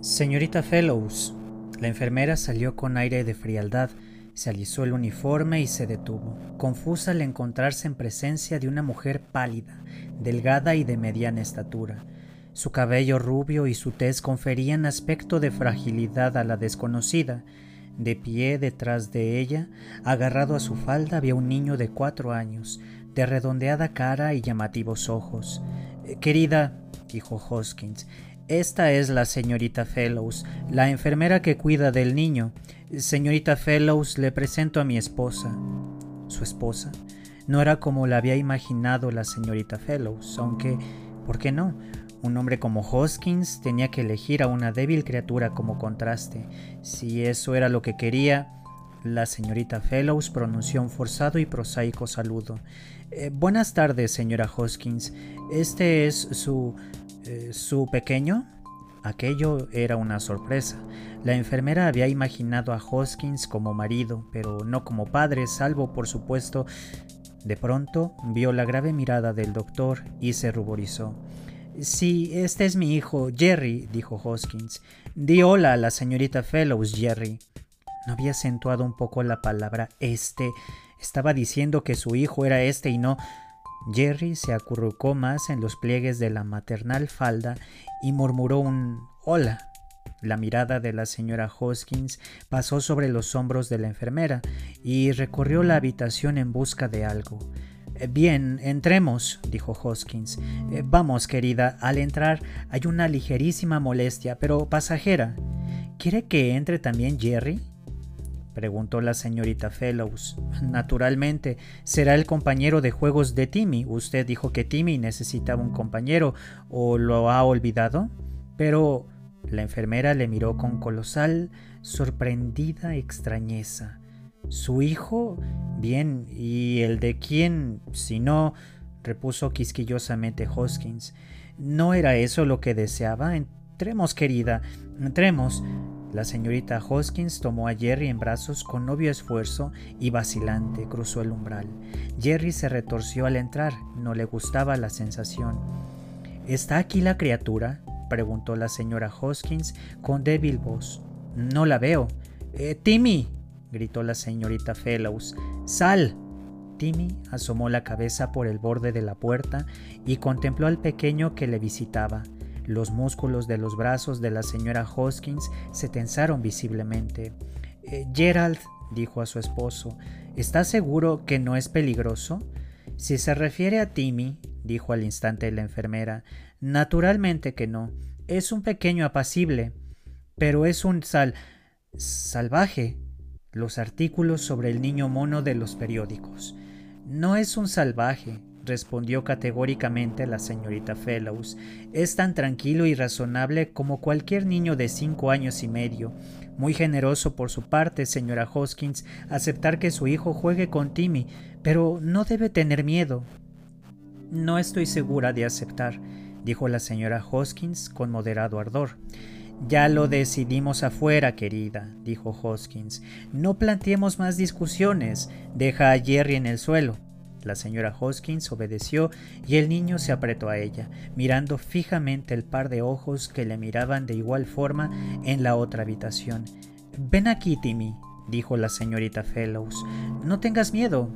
Señorita Fellows, la enfermera salió con aire de frialdad, se alisó el uniforme y se detuvo, confusa al encontrarse en presencia de una mujer pálida, delgada y de mediana estatura. Su cabello rubio y su tez conferían aspecto de fragilidad a la desconocida. De pie detrás de ella, agarrado a su falda, había un niño de cuatro años, de redondeada cara y llamativos ojos. Eh, querida, dijo Hoskins, esta es la señorita Fellows, la enfermera que cuida del niño. Señorita Fellows, le presento a mi esposa. ¿Su esposa? No era como la había imaginado la señorita Fellows, aunque, ¿por qué no? Un hombre como Hoskins tenía que elegir a una débil criatura como contraste. Si eso era lo que quería, la señorita Fellows pronunció un forzado y prosaico saludo. Eh, buenas tardes, señora Hoskins. Este es su... Eh, su pequeño. Aquello era una sorpresa. La enfermera había imaginado a Hoskins como marido, pero no como padre, salvo, por supuesto. De pronto vio la grave mirada del doctor y se ruborizó. Sí, este es mi hijo, Jerry, dijo Hoskins. Di hola a la señorita Fellows, Jerry. ¿No había acentuado un poco la palabra este? Estaba diciendo que su hijo era este y no. Jerry se acurrucó más en los pliegues de la maternal falda y murmuró un hola. La mirada de la señora Hoskins pasó sobre los hombros de la enfermera y recorrió la habitación en busca de algo. Eh, bien, entremos, dijo Hoskins. Eh, vamos, querida, al entrar hay una ligerísima molestia, pero pasajera. ¿Quiere que entre también Jerry? Preguntó la señorita Fellows. Naturalmente, será el compañero de juegos de Timmy. Usted dijo que Timmy necesitaba un compañero, ¿o lo ha olvidado? Pero la enfermera le miró con colosal, sorprendida extrañeza. ¿Su hijo? Bien, ¿y el de quién? Si no, repuso quisquillosamente Hoskins. ¿No era eso lo que deseaba? Entremos, querida, entremos. La señorita Hoskins tomó a Jerry en brazos con novio esfuerzo y vacilante cruzó el umbral. Jerry se retorció al entrar, no le gustaba la sensación. ¿Está aquí la criatura? preguntó la señora Hoskins con débil voz. No la veo. Eh, Timmy, gritó la señorita Fellows. ¡Sal! Timmy asomó la cabeza por el borde de la puerta y contempló al pequeño que le visitaba. Los músculos de los brazos de la señora Hoskins se tensaron visiblemente. Eh, Gerald, dijo a su esposo, ¿está seguro que no es peligroso? Si se refiere a Timmy, dijo al instante la enfermera, naturalmente que no. Es un pequeño apacible, pero es un sal salvaje, los artículos sobre el niño mono de los periódicos. No es un salvaje, respondió categóricamente la señorita Fellows. Es tan tranquilo y razonable como cualquier niño de cinco años y medio. Muy generoso por su parte, señora Hoskins, aceptar que su hijo juegue con Timmy, pero no debe tener miedo. No estoy segura de aceptar, dijo la señora Hoskins con moderado ardor. Ya lo decidimos afuera, querida, dijo Hoskins. No planteemos más discusiones. Deja a Jerry en el suelo. La señora Hoskins obedeció y el niño se apretó a ella, mirando fijamente el par de ojos que le miraban de igual forma en la otra habitación. Ven aquí, Timmy, dijo la señorita Fellows. No tengas miedo.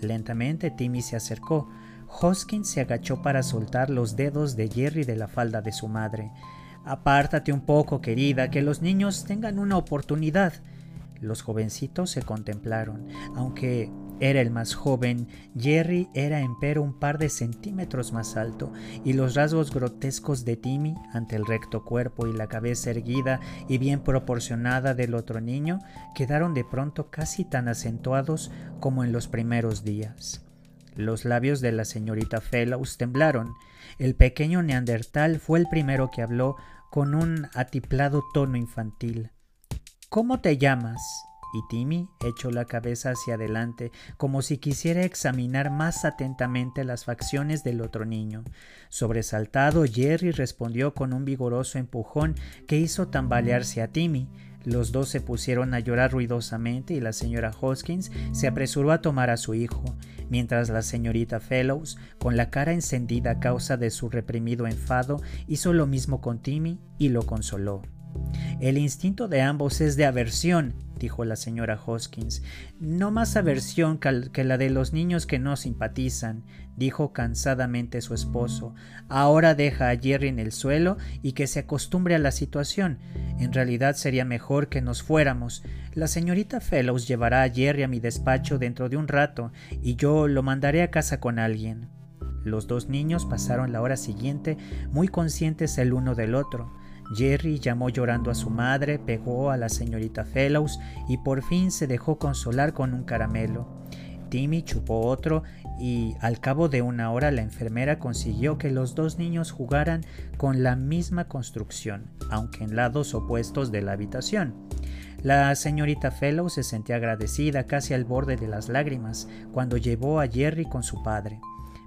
Lentamente Timmy se acercó. Hoskins se agachó para soltar los dedos de Jerry de la falda de su madre. Apártate un poco, querida, que los niños tengan una oportunidad. Los jovencitos se contemplaron. Aunque era el más joven, Jerry era empero un par de centímetros más alto, y los rasgos grotescos de Timmy, ante el recto cuerpo y la cabeza erguida y bien proporcionada del otro niño, quedaron de pronto casi tan acentuados como en los primeros días. Los labios de la señorita Fellows temblaron. El pequeño neandertal fue el primero que habló con un atiplado tono infantil. ¿Cómo te llamas? Y Timmy echó la cabeza hacia adelante, como si quisiera examinar más atentamente las facciones del otro niño. Sobresaltado, Jerry respondió con un vigoroso empujón que hizo tambalearse a Timmy. Los dos se pusieron a llorar ruidosamente y la señora Hoskins se apresuró a tomar a su hijo, mientras la señorita Fellows, con la cara encendida a causa de su reprimido enfado, hizo lo mismo con Timmy y lo consoló. El instinto de ambos es de aversión, dijo la señora Hoskins. No más aversión que la de los niños que no simpatizan, dijo cansadamente su esposo. Ahora deja a Jerry en el suelo y que se acostumbre a la situación. En realidad sería mejor que nos fuéramos. La señorita Fellows llevará a Jerry a mi despacho dentro de un rato y yo lo mandaré a casa con alguien. Los dos niños pasaron la hora siguiente muy conscientes el uno del otro. Jerry llamó llorando a su madre, pegó a la señorita Fellows y por fin se dejó consolar con un caramelo. Timmy chupó otro y al cabo de una hora la enfermera consiguió que los dos niños jugaran con la misma construcción, aunque en lados opuestos de la habitación. La señorita Fellows se sentía agradecida casi al borde de las lágrimas cuando llevó a Jerry con su padre.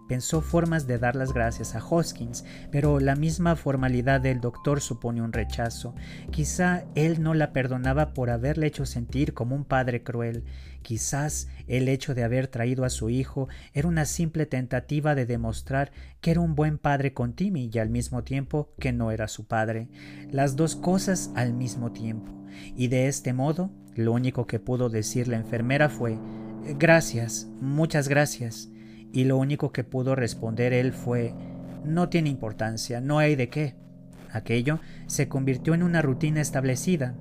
Pensó formas de dar las gracias a Hoskins, pero la misma formalidad del doctor supone un rechazo. Quizá él no la perdonaba por haberle hecho sentir como un padre cruel. Quizás el hecho de haber traído a su hijo era una simple tentativa de demostrar que era un buen padre con Timmy y al mismo tiempo que no era su padre. Las dos cosas al mismo tiempo. Y de este modo, lo único que pudo decir la enfermera fue Gracias, muchas gracias y lo único que pudo responder él fue No tiene importancia, no hay de qué. Aquello se convirtió en una rutina establecida.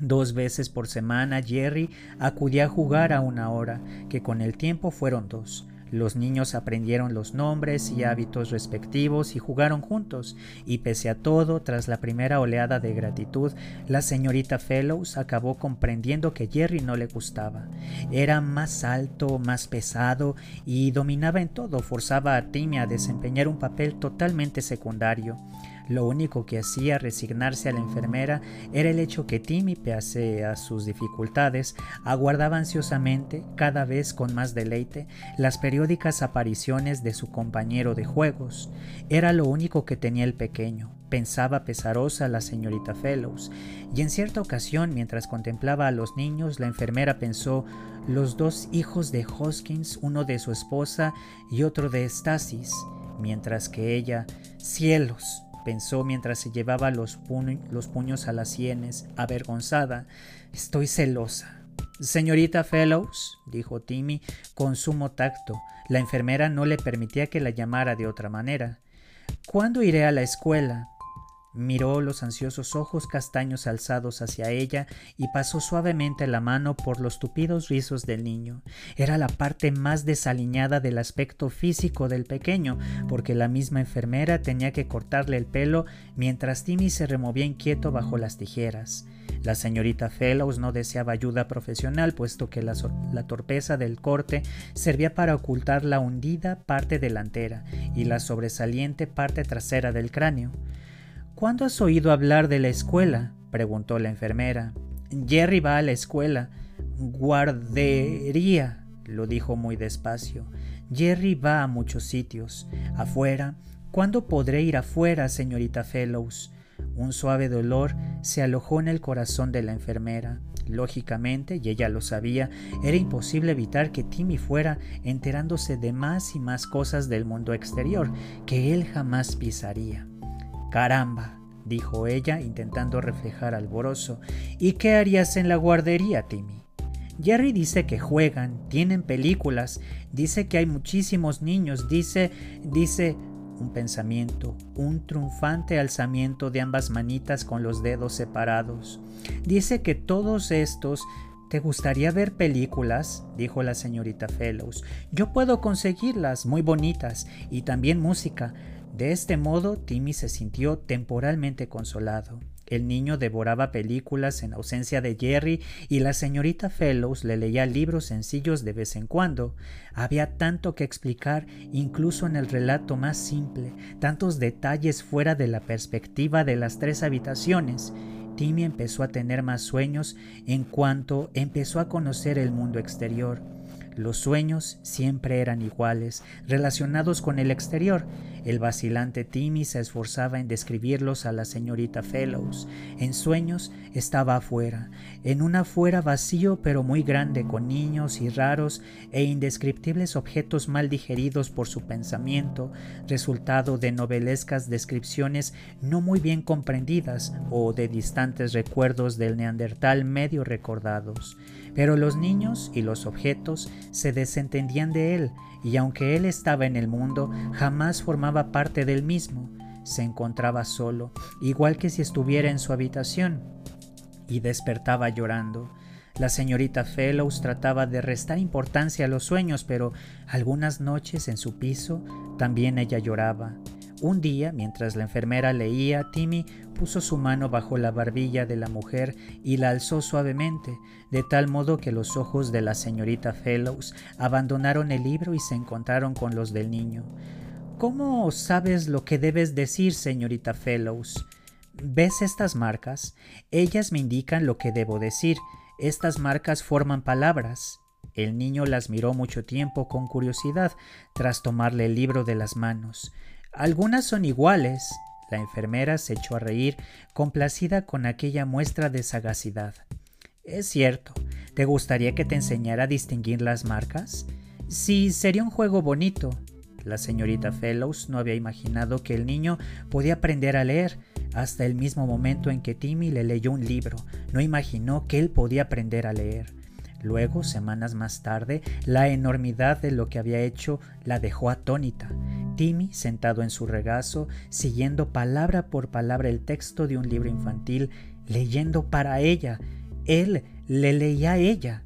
Dos veces por semana Jerry acudía a jugar a una hora, que con el tiempo fueron dos. Los niños aprendieron los nombres y hábitos respectivos y jugaron juntos, y pese a todo, tras la primera oleada de gratitud, la señorita Fellows acabó comprendiendo que Jerry no le gustaba. Era más alto, más pesado y dominaba en todo, forzaba a Timmy a desempeñar un papel totalmente secundario. Lo único que hacía resignarse a la enfermera era el hecho que Timmy, pese a sus dificultades, aguardaba ansiosamente, cada vez con más deleite, las periódicas apariciones de su compañero de juegos. Era lo único que tenía el pequeño, pensaba pesarosa la señorita Fellows, y en cierta ocasión, mientras contemplaba a los niños, la enfermera pensó los dos hijos de Hoskins, uno de su esposa y otro de Stasis, mientras que ella, cielos, pensó mientras se llevaba los, puños a las sienes, avergonzada. Estoy celosa. Señorita Fellows, dijo Timmy con sumo tacto. La enfermera no le permitía que la llamara de otra manera. ¿Cuándo iré a la escuela? Miró los ansiosos ojos castaños alzados hacia ella y pasó suavemente la mano por los tupidos rizos del niño. Era la parte más desaliñada del aspecto físico del pequeño, porque la misma enfermera tenía que cortarle el pelo mientras Timmy se removía inquieto bajo las tijeras. La señorita Fellows no deseaba ayuda profesional, puesto que la, la, torpeza del corte servía para ocultar la hundida parte delantera y la sobresaliente parte trasera del cráneo. ¿Cuándo has oído hablar de la escuela? preguntó la enfermera. Jerry va a la escuela. Guardería, lo dijo muy despacio. Jerry va a muchos sitios. Afuera. ¿Cuándo podré ir afuera, señorita Fellows? Un suave dolor se alojó en el corazón de la enfermera. Lógicamente, y ella lo sabía, era imposible evitar que Timmy fuera enterándose de más y más cosas del mundo exterior que él jamás pisaría. Caramba, dijo ella, intentando reflejar alborozo. ¿Y qué harías en la guardería, Timmy? Jerry dice que juegan, tienen películas, dice que hay muchísimos niños, dice, dice un pensamiento, un triunfante alzamiento de ambas manitas con los dedos separados. Dice que todos estos ¿Te gustaría ver películas? dijo la señorita Fellows. Yo puedo conseguirlas, muy bonitas, y también música. De este modo, Timmy se sintió temporalmente consolado. El niño devoraba películas en ausencia de Jerry y la señorita Fellows le leía libros sencillos de vez en cuando. Había tanto que explicar incluso en el relato más simple, tantos detalles fuera de la perspectiva de las tres habitaciones. Timmy empezó a tener más sueños en cuanto empezó a conocer el mundo exterior. Los sueños siempre eran iguales, relacionados con el exterior. El vacilante Timmy se esforzaba en describirlos a la señorita Fellows. En sueños estaba afuera, en un afuera vacío pero muy grande, con niños y raros e indescriptibles objetos mal digeridos por su pensamiento, resultado de novelescas descripciones no muy bien comprendidas o de distantes recuerdos del neandertal medio recordados. Pero los niños y los objetos se desentendían de él, y aunque él estaba en el mundo, jamás formaba parte del mismo. Se encontraba solo, igual que si estuviera en su habitación, y despertaba llorando. La señorita Fellows trataba de restar importancia a los sueños, pero algunas noches en su piso también ella lloraba. Un día, mientras la enfermera leía, Timmy puso su mano bajo la barbilla de la mujer y la alzó suavemente, de tal modo que los ojos de la señorita Fellows abandonaron el libro y se encontraron con los del niño. ¿Cómo sabes lo que debes decir, señorita Fellows? ¿Ves estas marcas? Ellas me indican lo que debo decir. Estas marcas forman palabras. El niño las miró mucho tiempo con curiosidad, tras tomarle el libro de las manos. Algunas son iguales. La enfermera se echó a reír, complacida con aquella muestra de sagacidad. Es cierto. ¿Te gustaría que te enseñara a distinguir las marcas? Sí, sería un juego bonito. La señorita Fellows no había imaginado que el niño podía aprender a leer. Hasta el mismo momento en que Timmy le leyó un libro, no imaginó que él podía aprender a leer. Luego, semanas más tarde, la enormidad de lo que había hecho la dejó atónita. Timmy, sentado en su regazo, siguiendo palabra por palabra el texto de un libro infantil, leyendo para ella. Él le leía a ella.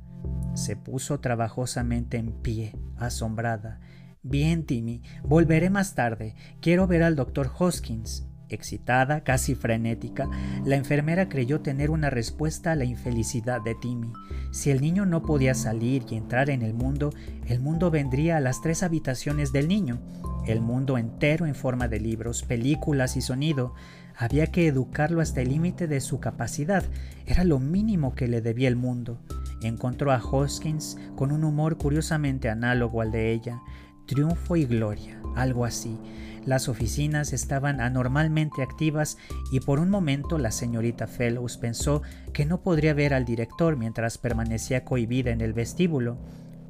Se puso trabajosamente en pie, asombrada. Bien, Timmy, volveré más tarde. Quiero ver al doctor Hoskins. Excitada, casi frenética, la enfermera creyó tener una respuesta a la infelicidad de Timmy. Si el niño no podía salir y entrar en el mundo, el mundo vendría a las tres habitaciones del niño, el mundo entero en forma de libros, películas y sonido. Había que educarlo hasta el límite de su capacidad, era lo mínimo que le debía el mundo. Encontró a Hoskins con un humor curiosamente análogo al de ella, triunfo y gloria, algo así. Las oficinas estaban anormalmente activas y por un momento la señorita Fellows pensó que no podría ver al director mientras permanecía cohibida en el vestíbulo,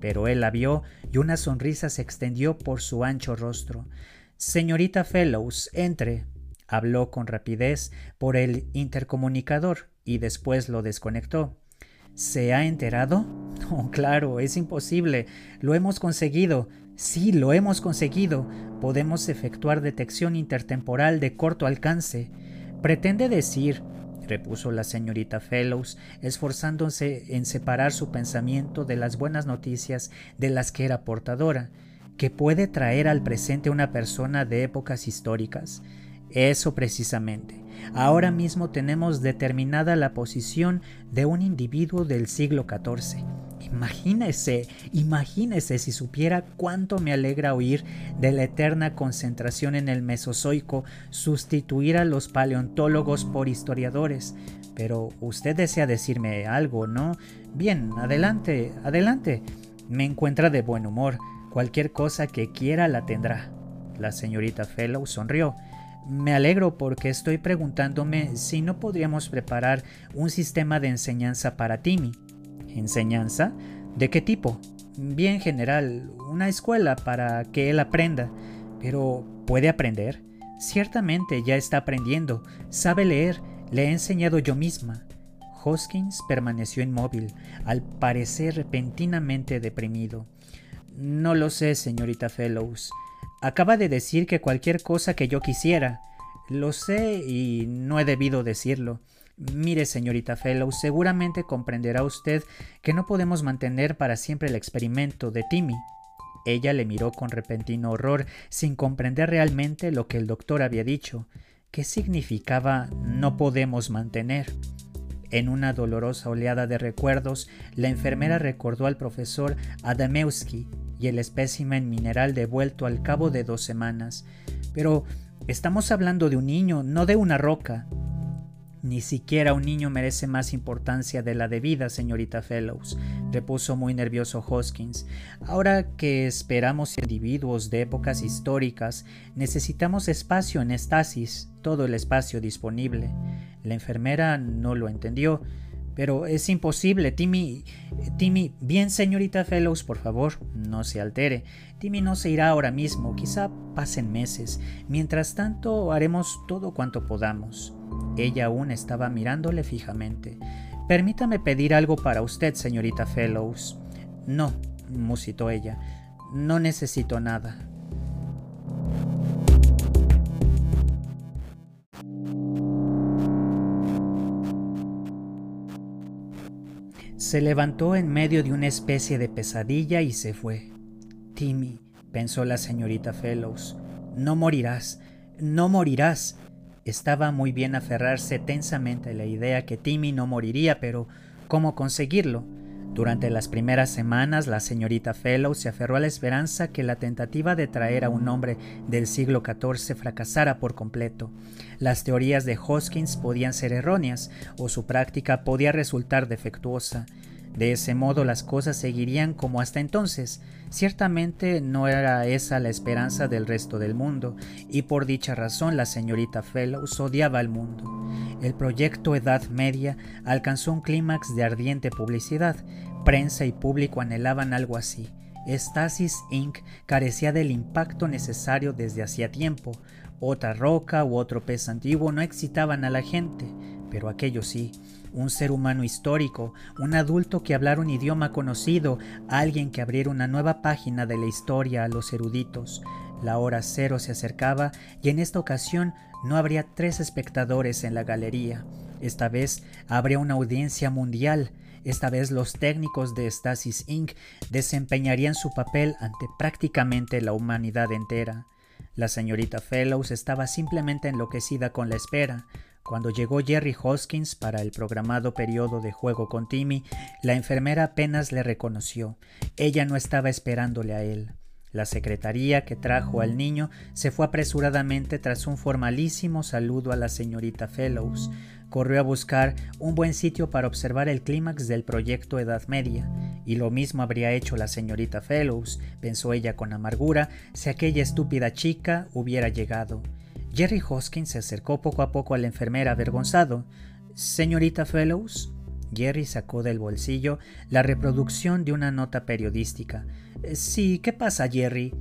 pero él la vio y una sonrisa se extendió por su ancho rostro. Señorita Fellows, entre. Habló con rapidez por el intercomunicador y después lo desconectó. ¿Se ha enterado? No, claro, es imposible. Lo hemos conseguido. Sí, lo hemos conseguido. Podemos efectuar detección intertemporal de corto alcance. Pretende decir, repuso la señorita Fellows, esforzándose en separar su pensamiento de las buenas noticias de las que era portadora, que puede traer al presente una persona de épocas históricas. Eso precisamente. Ahora mismo tenemos determinada la posición de un individuo del siglo XIV. Imagínese, imagínese si supiera cuánto me alegra oír de la eterna concentración en el Mesozoico sustituir a los paleontólogos por historiadores. Pero usted desea decirme algo, ¿no? Bien, adelante, adelante. Me encuentra de buen humor. Cualquier cosa que quiera la tendrá. La señorita Fellow sonrió. Me alegro porque estoy preguntándome si no podríamos preparar un sistema de enseñanza para Timmy. ¿Enseñanza? ¿De qué tipo? Bien general, una escuela para que él aprenda. Pero, ¿puede aprender? Ciertamente ya está aprendiendo, sabe leer, le he enseñado yo misma. Hoskins permaneció inmóvil, al parecer repentinamente deprimido. No lo sé, señorita Fellows. Acaba de decir que cualquier cosa que yo quisiera. Lo sé y no he debido decirlo. Mire, señorita Fellows, seguramente comprenderá usted que no podemos mantener para siempre el experimento de Timmy. Ella le miró con repentino horror, sin comprender realmente lo que el doctor había dicho. ¿Qué significaba no podemos mantener? En una dolorosa oleada de recuerdos, la enfermera recordó al profesor Adamewski y el espécimen mineral devuelto al cabo de dos semanas. Pero estamos hablando de un niño, no de una roca. Ni siquiera un niño merece más importancia de la debida, señorita Fellows, repuso muy nervioso Hoskins. Ahora que esperamos individuos de épocas históricas, necesitamos espacio en estasis, todo el espacio disponible. La enfermera no lo entendió. Pero es imposible, Timmy. Timmy, bien, señorita Fellows, por favor, no se altere. Timmy no se irá ahora mismo, quizá pasen meses. Mientras tanto, haremos todo cuanto podamos. Ella aún estaba mirándole fijamente. Permítame pedir algo para usted, señorita Fellows. No, musitó ella. No necesito nada. Se levantó en medio de una especie de pesadilla y se fue. Timmy, pensó la señorita Fellows, no morirás, no morirás. Estaba muy bien aferrarse tensamente a la idea que Timmy no moriría, pero ¿cómo conseguirlo? Durante las primeras semanas, la señorita Fellows se aferró a la esperanza que la tentativa de traer a un hombre del siglo XIV fracasara por completo. Las teorías de Hoskins podían ser erróneas o su práctica podía resultar defectuosa. De ese modo las cosas seguirían como hasta entonces. Ciertamente no era esa la esperanza del resto del mundo, y por dicha razón la señorita Fellows odiaba al mundo. El proyecto Edad Media alcanzó un clímax de ardiente publicidad. Prensa y público anhelaban algo así. Stasis Inc. carecía del impacto necesario desde hacía tiempo. Otra roca u otro pez antiguo no excitaban a la gente, pero aquello sí, un ser humano histórico, un adulto que hablara un idioma conocido, alguien que abriera una nueva página de la historia a los eruditos. La hora cero se acercaba y en esta ocasión no habría tres espectadores en la galería. Esta vez habría una audiencia mundial. Esta vez los técnicos de Stasis Inc. desempeñarían su papel ante prácticamente la humanidad entera. La señorita Fellows estaba simplemente enloquecida con la espera. Cuando llegó Jerry Hoskins para el programado periodo de juego con Timmy, la enfermera apenas le reconoció. Ella no estaba esperándole a él. La secretaría que trajo al niño se fue apresuradamente tras un formalísimo saludo a la señorita Fellows. Corrió a buscar un buen sitio para observar el clímax del proyecto Edad Media, y lo mismo habría hecho la señorita Fellows, pensó ella con amargura, si aquella estúpida chica hubiera llegado. Jerry Hoskins se acercó poco a poco a la enfermera avergonzado. Señorita Fellows. Jerry sacó del bolsillo la reproducción de una nota periodística. Sí, ¿qué pasa, Jerry?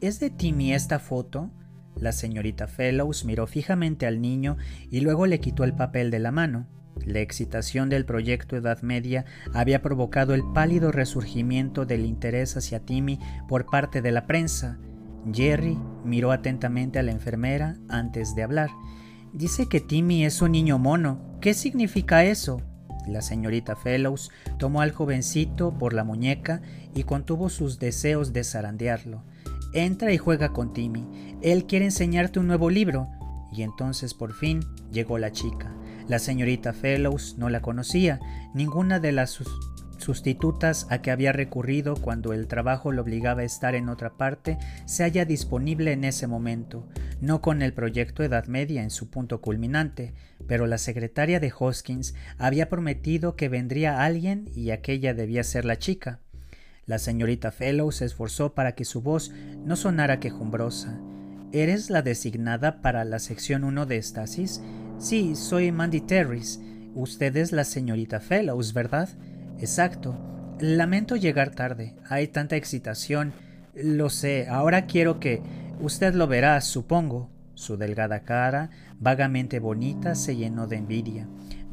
¿Es de Timmy esta foto? La señorita Fellows miró fijamente al niño y luego le quitó el papel de la mano. La excitación del proyecto Edad Media había provocado el pálido resurgimiento del interés hacia Timmy por parte de la prensa. Jerry miró atentamente a la enfermera antes de hablar. Dice que Timmy es un niño mono. ¿Qué significa eso? La señorita Fellows tomó al jovencito por la muñeca y contuvo sus deseos de zarandearlo. Entra y juega con Timmy. Él quiere enseñarte un nuevo libro. Y entonces por fin llegó la chica. La señorita Fellows no la conocía. Ninguna de las sustitutas a que había recurrido cuando el trabajo lo obligaba a estar en otra parte se halla disponible en ese momento, no con el proyecto Edad Media en su punto culminante, pero la secretaria de Hoskins había prometido que vendría alguien y aquella debía ser la chica. La señorita Fellows se esforzó para que su voz no sonara quejumbrosa. ¿Eres la designada para la sección 1 de Stasis? Sí, soy Mandy Terris. Usted es la señorita Fellows, ¿verdad? Exacto. Lamento llegar tarde. Hay tanta excitación. Lo sé. Ahora quiero que... Usted lo verá, supongo. Su delgada cara, vagamente bonita, se llenó de envidia.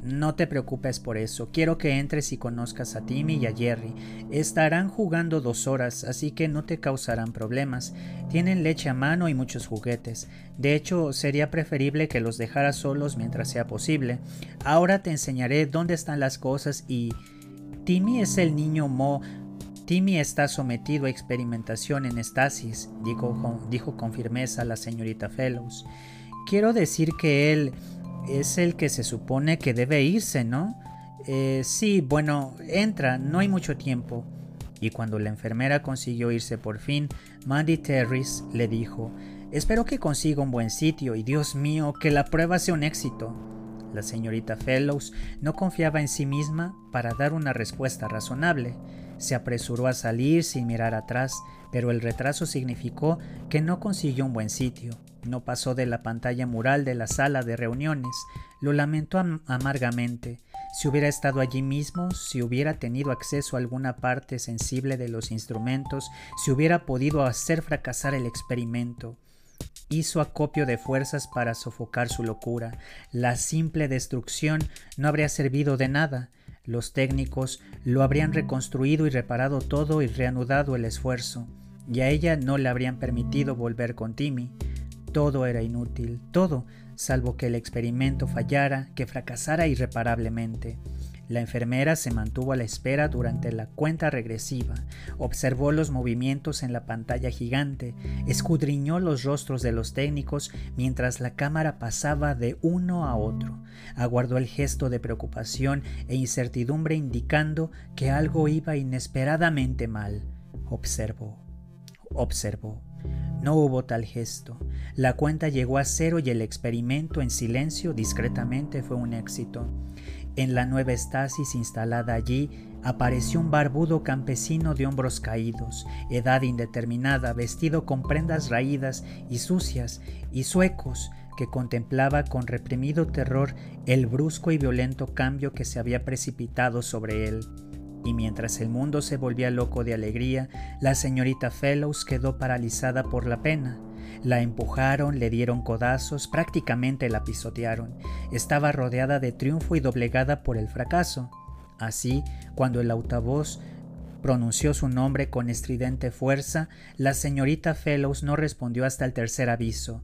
No te preocupes por eso. Quiero que entres y conozcas a Timmy y a Jerry. Estarán jugando dos horas, así que no te causarán problemas. Tienen leche a mano y muchos juguetes. De hecho, sería preferible que los dejaras solos mientras sea posible. Ahora te enseñaré dónde están las cosas y... Timmy es el niño Mo. Timmy está sometido a experimentación en estasis, dijo, con firmeza la señorita Fellows. Quiero decir que él es el que se supone que debe irse, ¿no? Eh, sí, bueno, entra, no hay mucho tiempo. Y cuando la enfermera consiguió irse por fin, Mandy Terris le dijo, Espero que consiga un buen sitio y Dios mío, que la prueba sea un éxito. La señorita Fellows no confiaba en sí misma para dar una respuesta razonable. Se apresuró a salir sin mirar atrás, pero el retraso significó que no consiguió un buen sitio. No pasó de la pantalla mural de la sala de reuniones. Lo lamentó amargamente. Si hubiera estado allí mismo, si hubiera tenido acceso a alguna parte sensible de los instrumentos, si hubiera podido hacer fracasar el experimento. Hizo acopio de fuerzas para sofocar su locura. La simple destrucción no habría servido de nada. Los técnicos lo habrían reconstruido y reparado todo y reanudado el esfuerzo, y a ella no le habrían permitido volver con Timmy. Todo era inútil, todo, salvo que el experimento fallara, que fracasara irreparablemente. La enfermera se mantuvo a la espera durante la cuenta regresiva, observó los movimientos en la pantalla gigante, escudriñó los rostros de los técnicos mientras la cámara pasaba de uno a otro, aguardó el gesto de preocupación e incertidumbre indicando que algo iba inesperadamente mal. Observó, observó. No hubo tal gesto. La cuenta llegó a cero y el experimento en silencio discretamente fue un éxito. En la nueva estasis instalada allí apareció un barbudo campesino de hombros caídos, edad indeterminada, vestido con prendas raídas y sucias y suecos, que contemplaba con reprimido terror el brusco y violento cambio que se había precipitado sobre él. Y mientras el mundo se volvía loco de alegría, la señorita Fellows quedó paralizada por la pena. La empujaron, le dieron codazos, prácticamente la pisotearon. Estaba rodeada de triunfo y doblegada por el fracaso. Así, cuando el altavoz pronunció su nombre con estridente fuerza, la señorita Fellows no respondió hasta el tercer aviso.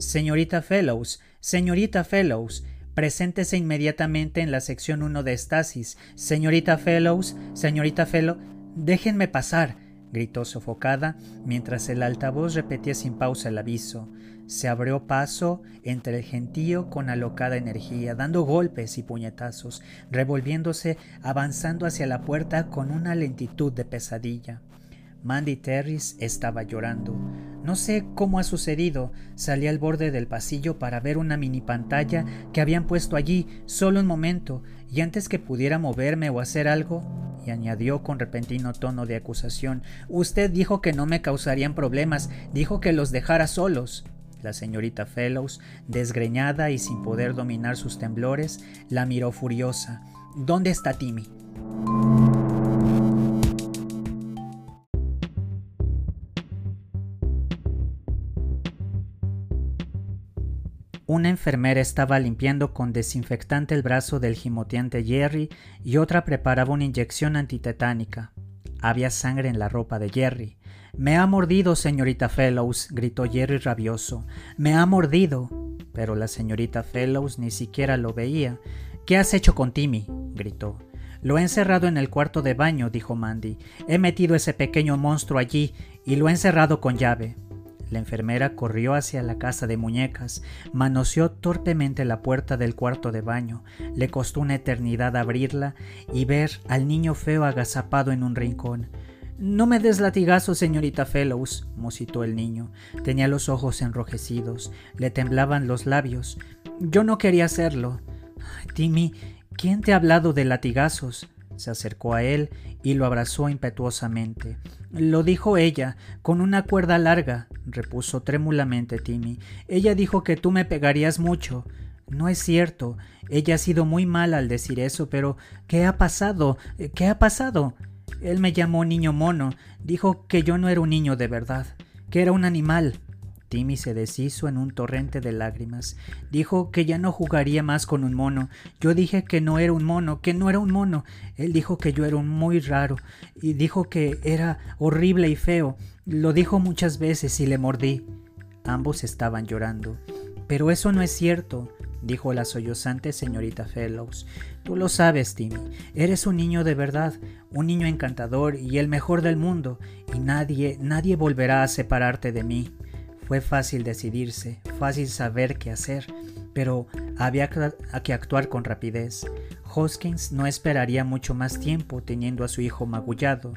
Señorita Fellows, señorita Fellows, preséntese inmediatamente en la sección 1 de Estasis. Señorita Fellows, señorita Fellows, déjenme pasar gritó sofocada mientras el altavoz repetía sin pausa el aviso. Se abrió paso entre el gentío con alocada energía, dando golpes y puñetazos, revolviéndose, avanzando hacia la puerta con una lentitud de pesadilla. Mandy Terris estaba llorando. No sé cómo ha sucedido. Salí al borde del pasillo para ver una mini pantalla que habían puesto allí solo un momento, y antes que pudiera moverme o hacer algo, y añadió con repentino tono de acusación, Usted dijo que no me causarían problemas, dijo que los dejara solos. La señorita Fellows, desgreñada y sin poder dominar sus temblores, la miró furiosa. ¿Dónde está Timmy? Una enfermera estaba limpiando con desinfectante el brazo del gimoteante Jerry y otra preparaba una inyección antitetánica. Había sangre en la ropa de Jerry. Me ha mordido, señorita Fellows, gritó Jerry rabioso. Me ha mordido. Pero la señorita Fellows ni siquiera lo veía. ¿Qué has hecho con Timmy? gritó. Lo he encerrado en el cuarto de baño, dijo Mandy. He metido ese pequeño monstruo allí y lo he encerrado con llave. La enfermera corrió hacia la casa de muñecas, manoseó torpemente la puerta del cuarto de baño, le costó una eternidad abrirla y ver al niño feo agazapado en un rincón. No me des latigazo, señorita Fellows, musitó el niño. Tenía los ojos enrojecidos, le temblaban los labios. Yo no quería hacerlo. Timmy, ¿quién te ha hablado de latigazos? Se acercó a él y lo abrazó impetuosamente. Lo dijo ella, con una cuerda larga, repuso trémulamente Timmy. Ella dijo que tú me pegarías mucho. No es cierto. Ella ha sido muy mala al decir eso, pero ¿qué ha pasado? ¿Qué ha pasado? Él me llamó niño mono. Dijo que yo no era un niño de verdad, que era un animal. Timmy se deshizo en un torrente de lágrimas. Dijo que ya no jugaría más con un mono. Yo dije que no era un mono, que no era un mono. Él dijo que yo era un muy raro y dijo que era horrible y feo. Lo dijo muchas veces y le mordí. Ambos estaban llorando. Pero eso no es cierto, dijo la sollozante señorita Fellows. Tú lo sabes, Timmy. Eres un niño de verdad, un niño encantador y el mejor del mundo, y nadie, nadie volverá a separarte de mí. Fue fácil decidirse, fácil saber qué hacer, pero había que actuar con rapidez. Hoskins no esperaría mucho más tiempo teniendo a su hijo magullado.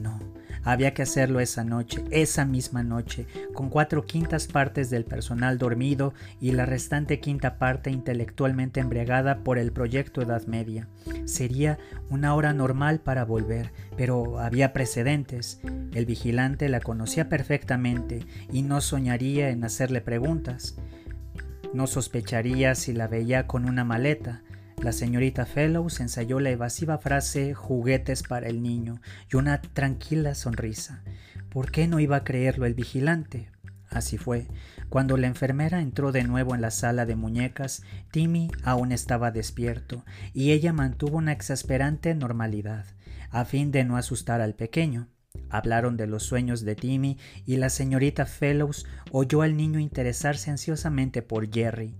No, Había que hacerlo esa noche, esa misma noche, con cuatro quintas partes del personal dormido y la restante quinta parte intelectualmente embriagada por el proyecto Edad Media. Sería una hora normal para volver, pero había precedentes. El vigilante la conocía perfectamente y no soñaría en hacerle preguntas. No sospecharía si la veía con una maleta. La señorita Fellows ensayó la evasiva frase juguetes para el niño y una tranquila sonrisa. ¿Por qué no iba a creerlo el vigilante? Así fue. Cuando la enfermera entró de nuevo en la sala de muñecas, Timmy aún estaba despierto y ella mantuvo una exasperante normalidad, a fin de no asustar al pequeño. Hablaron de los sueños de Timmy y la señorita Fellows oyó al niño interesarse ansiosamente por Jerry.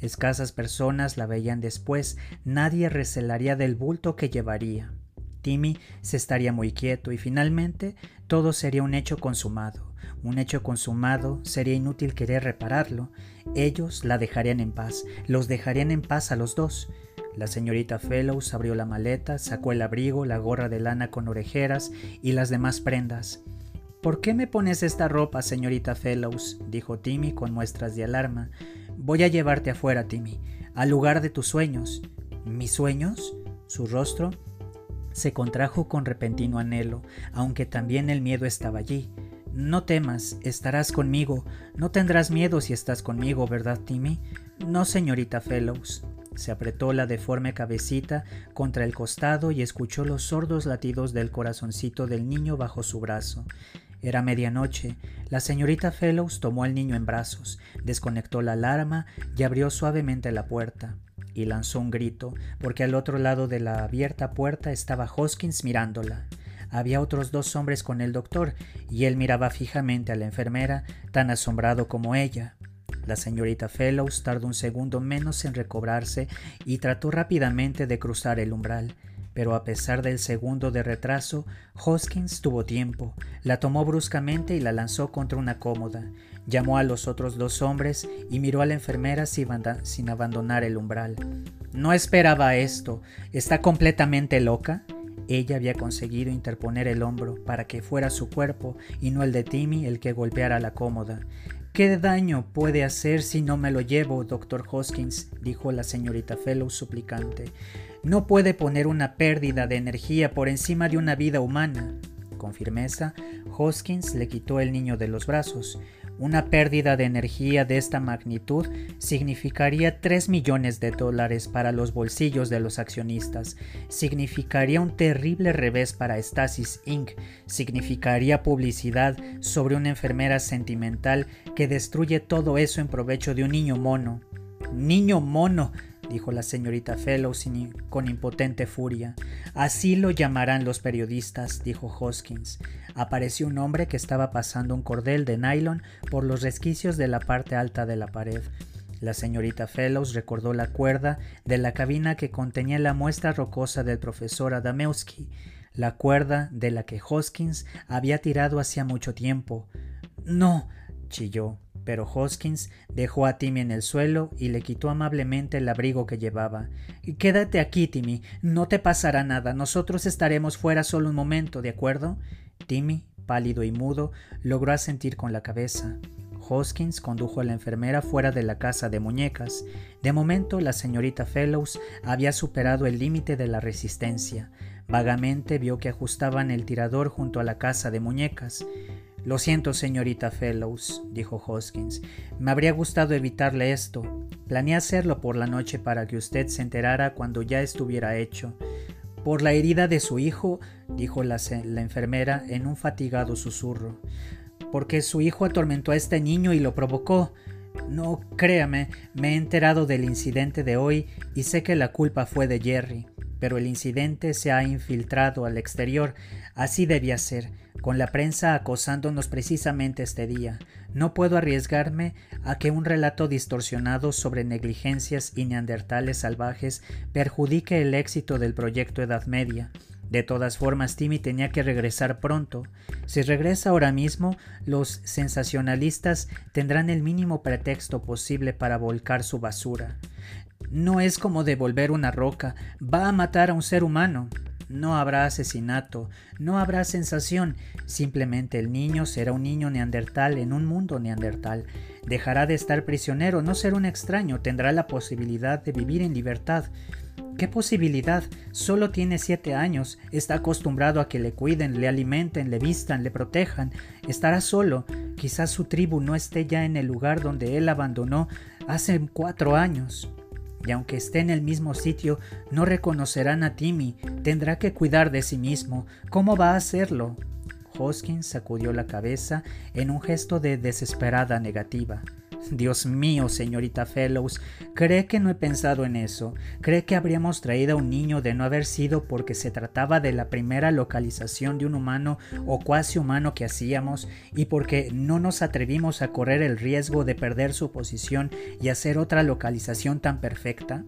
Escasas personas la veían después, nadie recelaría del bulto que llevaría. Timmy se estaría muy quieto y finalmente todo sería un hecho consumado. Un hecho consumado sería inútil querer repararlo. Ellos la dejarían en paz, los dejarían en paz a los dos. La señorita Fellows abrió la maleta, sacó el abrigo, la gorra de lana con orejeras y las demás prendas. ¿Por qué me pones esta ropa, señorita Fellows? dijo Timmy con muestras de alarma. Voy a llevarte afuera, Timmy, al lugar de tus sueños. ¿Mis sueños? Su rostro se contrajo con repentino anhelo, aunque también el miedo estaba allí. No temas, estarás conmigo. No tendrás miedo si estás conmigo, ¿verdad, Timmy? No, señorita Fellows. Se apretó la deforme cabecita contra el costado y escuchó los sordos latidos del corazoncito del niño bajo su brazo. Era medianoche. La señorita Fellows tomó al niño en brazos, desconectó la alarma y abrió suavemente la puerta. Y lanzó un grito, porque al otro lado de la abierta puerta estaba Hoskins mirándola. Había otros dos hombres con el doctor, y él miraba fijamente a la enfermera, tan asombrado como ella. La señorita Fellows tardó un segundo menos en recobrarse y trató rápidamente de cruzar el umbral. Pero a pesar del segundo de retraso, Hoskins tuvo tiempo, la tomó bruscamente y la lanzó contra una cómoda. Llamó a los otros dos hombres y miró a la enfermera sin abandonar el umbral. No esperaba esto. ¿Está completamente loca? Ella había conseguido interponer el hombro para que fuera su cuerpo y no el de Timmy el que golpeara la cómoda. ¿Qué daño puede hacer si no me lo llevo, doctor Hoskins? dijo la señorita Fellows suplicante. No puede poner una pérdida de energía por encima de una vida humana. Con firmeza, Hoskins le quitó el niño de los brazos. Una pérdida de energía de esta magnitud significaría 3 millones de dólares para los bolsillos de los accionistas, significaría un terrible revés para Stasis Inc., significaría publicidad sobre una enfermera sentimental que destruye todo eso en provecho de un niño mono. Niño mono, dijo la señorita Fellows con impotente furia. Así lo llamarán los periodistas, dijo Hoskins. Apareció un hombre que estaba pasando un cordel de nylon por los resquicios de la parte alta de la pared. La señorita Fellows recordó la cuerda de la cabina que contenía la muestra rocosa del profesor Adamewski, la cuerda de la que Hoskins había tirado hacía mucho tiempo. No, chilló pero Hoskins dejó a Timmy en el suelo y le quitó amablemente el abrigo que llevaba. Quédate aquí, Timmy, no te pasará nada, nosotros estaremos fuera solo un momento, ¿de acuerdo? Timmy, pálido y mudo, logró asentir con la cabeza. Hoskins condujo a la enfermera fuera de la casa de muñecas. De momento la señorita Fellows había superado el límite de la resistencia. Vagamente vio que ajustaban el tirador junto a la casa de muñecas. Lo siento, señorita Fellows, dijo Hoskins. Me habría gustado evitarle esto. Planeé hacerlo por la noche para que usted se enterara cuando ya estuviera hecho. Por la herida de su hijo, dijo la, enfermera en un fatigado susurro. Porque su hijo atormentó a este niño y lo provocó. No, créame, me he enterado del incidente de hoy y sé que la culpa fue de Jerry, pero el incidente se ha infiltrado al exterior. Así debía ser con la prensa acosándonos precisamente este día. No puedo arriesgarme a que un relato distorsionado sobre negligencias y neandertales salvajes perjudique el éxito del proyecto Edad Media. De todas formas, Timmy tenía que regresar pronto. Si regresa ahora mismo, los sensacionalistas tendrán el mínimo pretexto posible para volcar su basura. No es como devolver una roca, va a matar a un ser humano. no habrá asesinato, no habrá sensación, simplemente el niño será un niño neandertal en un mundo neandertal. Dejará de estar prisionero, no será un extraño, tendrá la posibilidad de vivir en libertad. ¿Qué posibilidad? Solo tiene siete años, está acostumbrado a que le cuiden, le alimenten, le vistan, le protejan. Estará solo. Quizás su tribu no esté ya en el lugar donde él abandonó hace cuatro años. Y aunque esté en el mismo sitio, no reconocerán a Timmy. Tendrá que cuidar de sí mismo. ¿Cómo va a hacerlo? Hoskins sacudió la cabeza en un gesto de desesperada negativa. Dios mío, señorita Fellows, ¿cree que no he pensado en eso? ¿Cree que habríamos traído a un niño de no haber sido porque se trataba de la primera localización de un humano o cuasi humano que hacíamos y porque no nos atrevimos a correr el riesgo de perder su posición y hacer otra localización tan perfecta?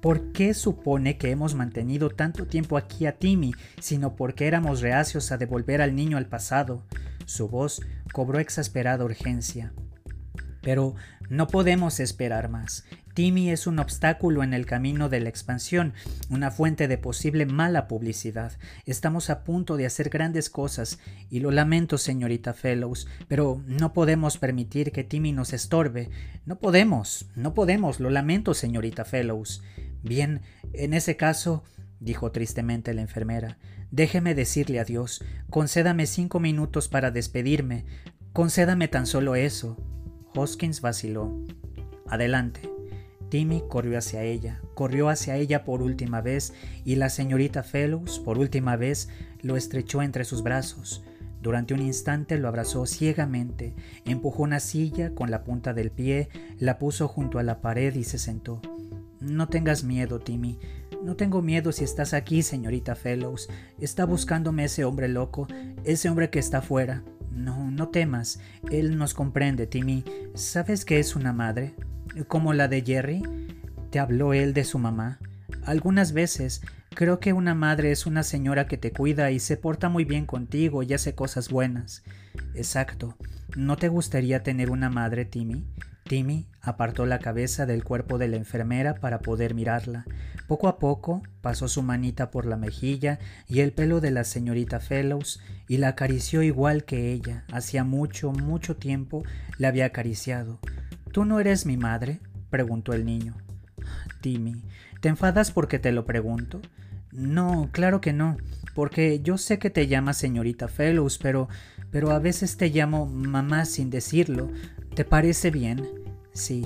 ¿Por qué supone que hemos mantenido tanto tiempo aquí a Timmy, sino porque éramos reacios a devolver al niño al pasado? Su voz cobró exasperada urgencia. Pero no podemos esperar más. Timmy es un obstáculo en el camino de la expansión, una fuente de posible mala publicidad. Estamos a punto de hacer grandes cosas, y lo lamento, señorita Fellows, pero no podemos permitir que Timmy nos estorbe. No podemos, no podemos, lo lamento, señorita Fellows. Bien, en ese caso, dijo tristemente la enfermera, déjeme decirle adiós, concédame cinco minutos para despedirme, concédame tan solo eso. Hoskins vaciló. Adelante. Timmy corrió hacia ella, corrió hacia ella por última vez y la señorita Fellows por última vez lo estrechó entre sus brazos. Durante un instante lo abrazó ciegamente, empujó una silla con la punta del pie, la puso junto a la pared y se sentó. No tengas miedo, Timmy. No tengo miedo si estás aquí, señorita Fellows. Está buscándome ese hombre loco, ese hombre que está fuera. No, no temas. Él nos comprende, Timmy. ¿Sabes que es una madre? ¿Como la de Jerry? ¿Te habló él de su mamá? Algunas veces creo que una madre es una señora que te cuida y se porta muy bien contigo y hace cosas buenas. Exacto. ¿No te gustaría tener una madre, Timmy? Timmy apartó la cabeza del cuerpo de la enfermera para poder mirarla. Poco a poco pasó su manita por la mejilla y el pelo de la señorita Fellows y la acarició igual que ella. Hacía mucho, mucho tiempo la había acariciado. ¿Tú no eres mi madre? preguntó el niño. Timmy, ¿te enfadas porque te lo pregunto? No, claro que no, porque yo sé que te llamas señorita Fellows, pero pero a veces te llamo mamá sin decirlo. ¿Te parece bien? Sí,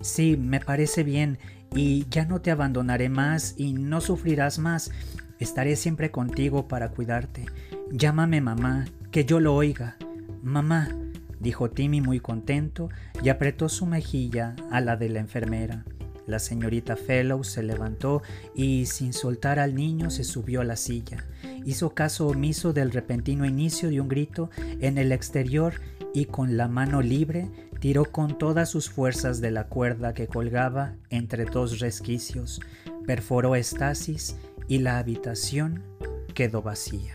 sí, me parece bien, y ya no te abandonaré más y no sufrirás más. Estaré siempre contigo para cuidarte. Llámame mamá, que yo lo oiga. Mamá, dijo Timmy muy contento y apretó su mejilla a la de la enfermera. La señorita Fellows se levantó y, sin soltar al niño, se subió a la silla. Hizo caso omiso del repentino inicio de un grito en el exterior y con la mano libre tiró con todas sus fuerzas de la cuerda que colgaba entre dos resquicios, perforó estasis y la habitación quedó vacía.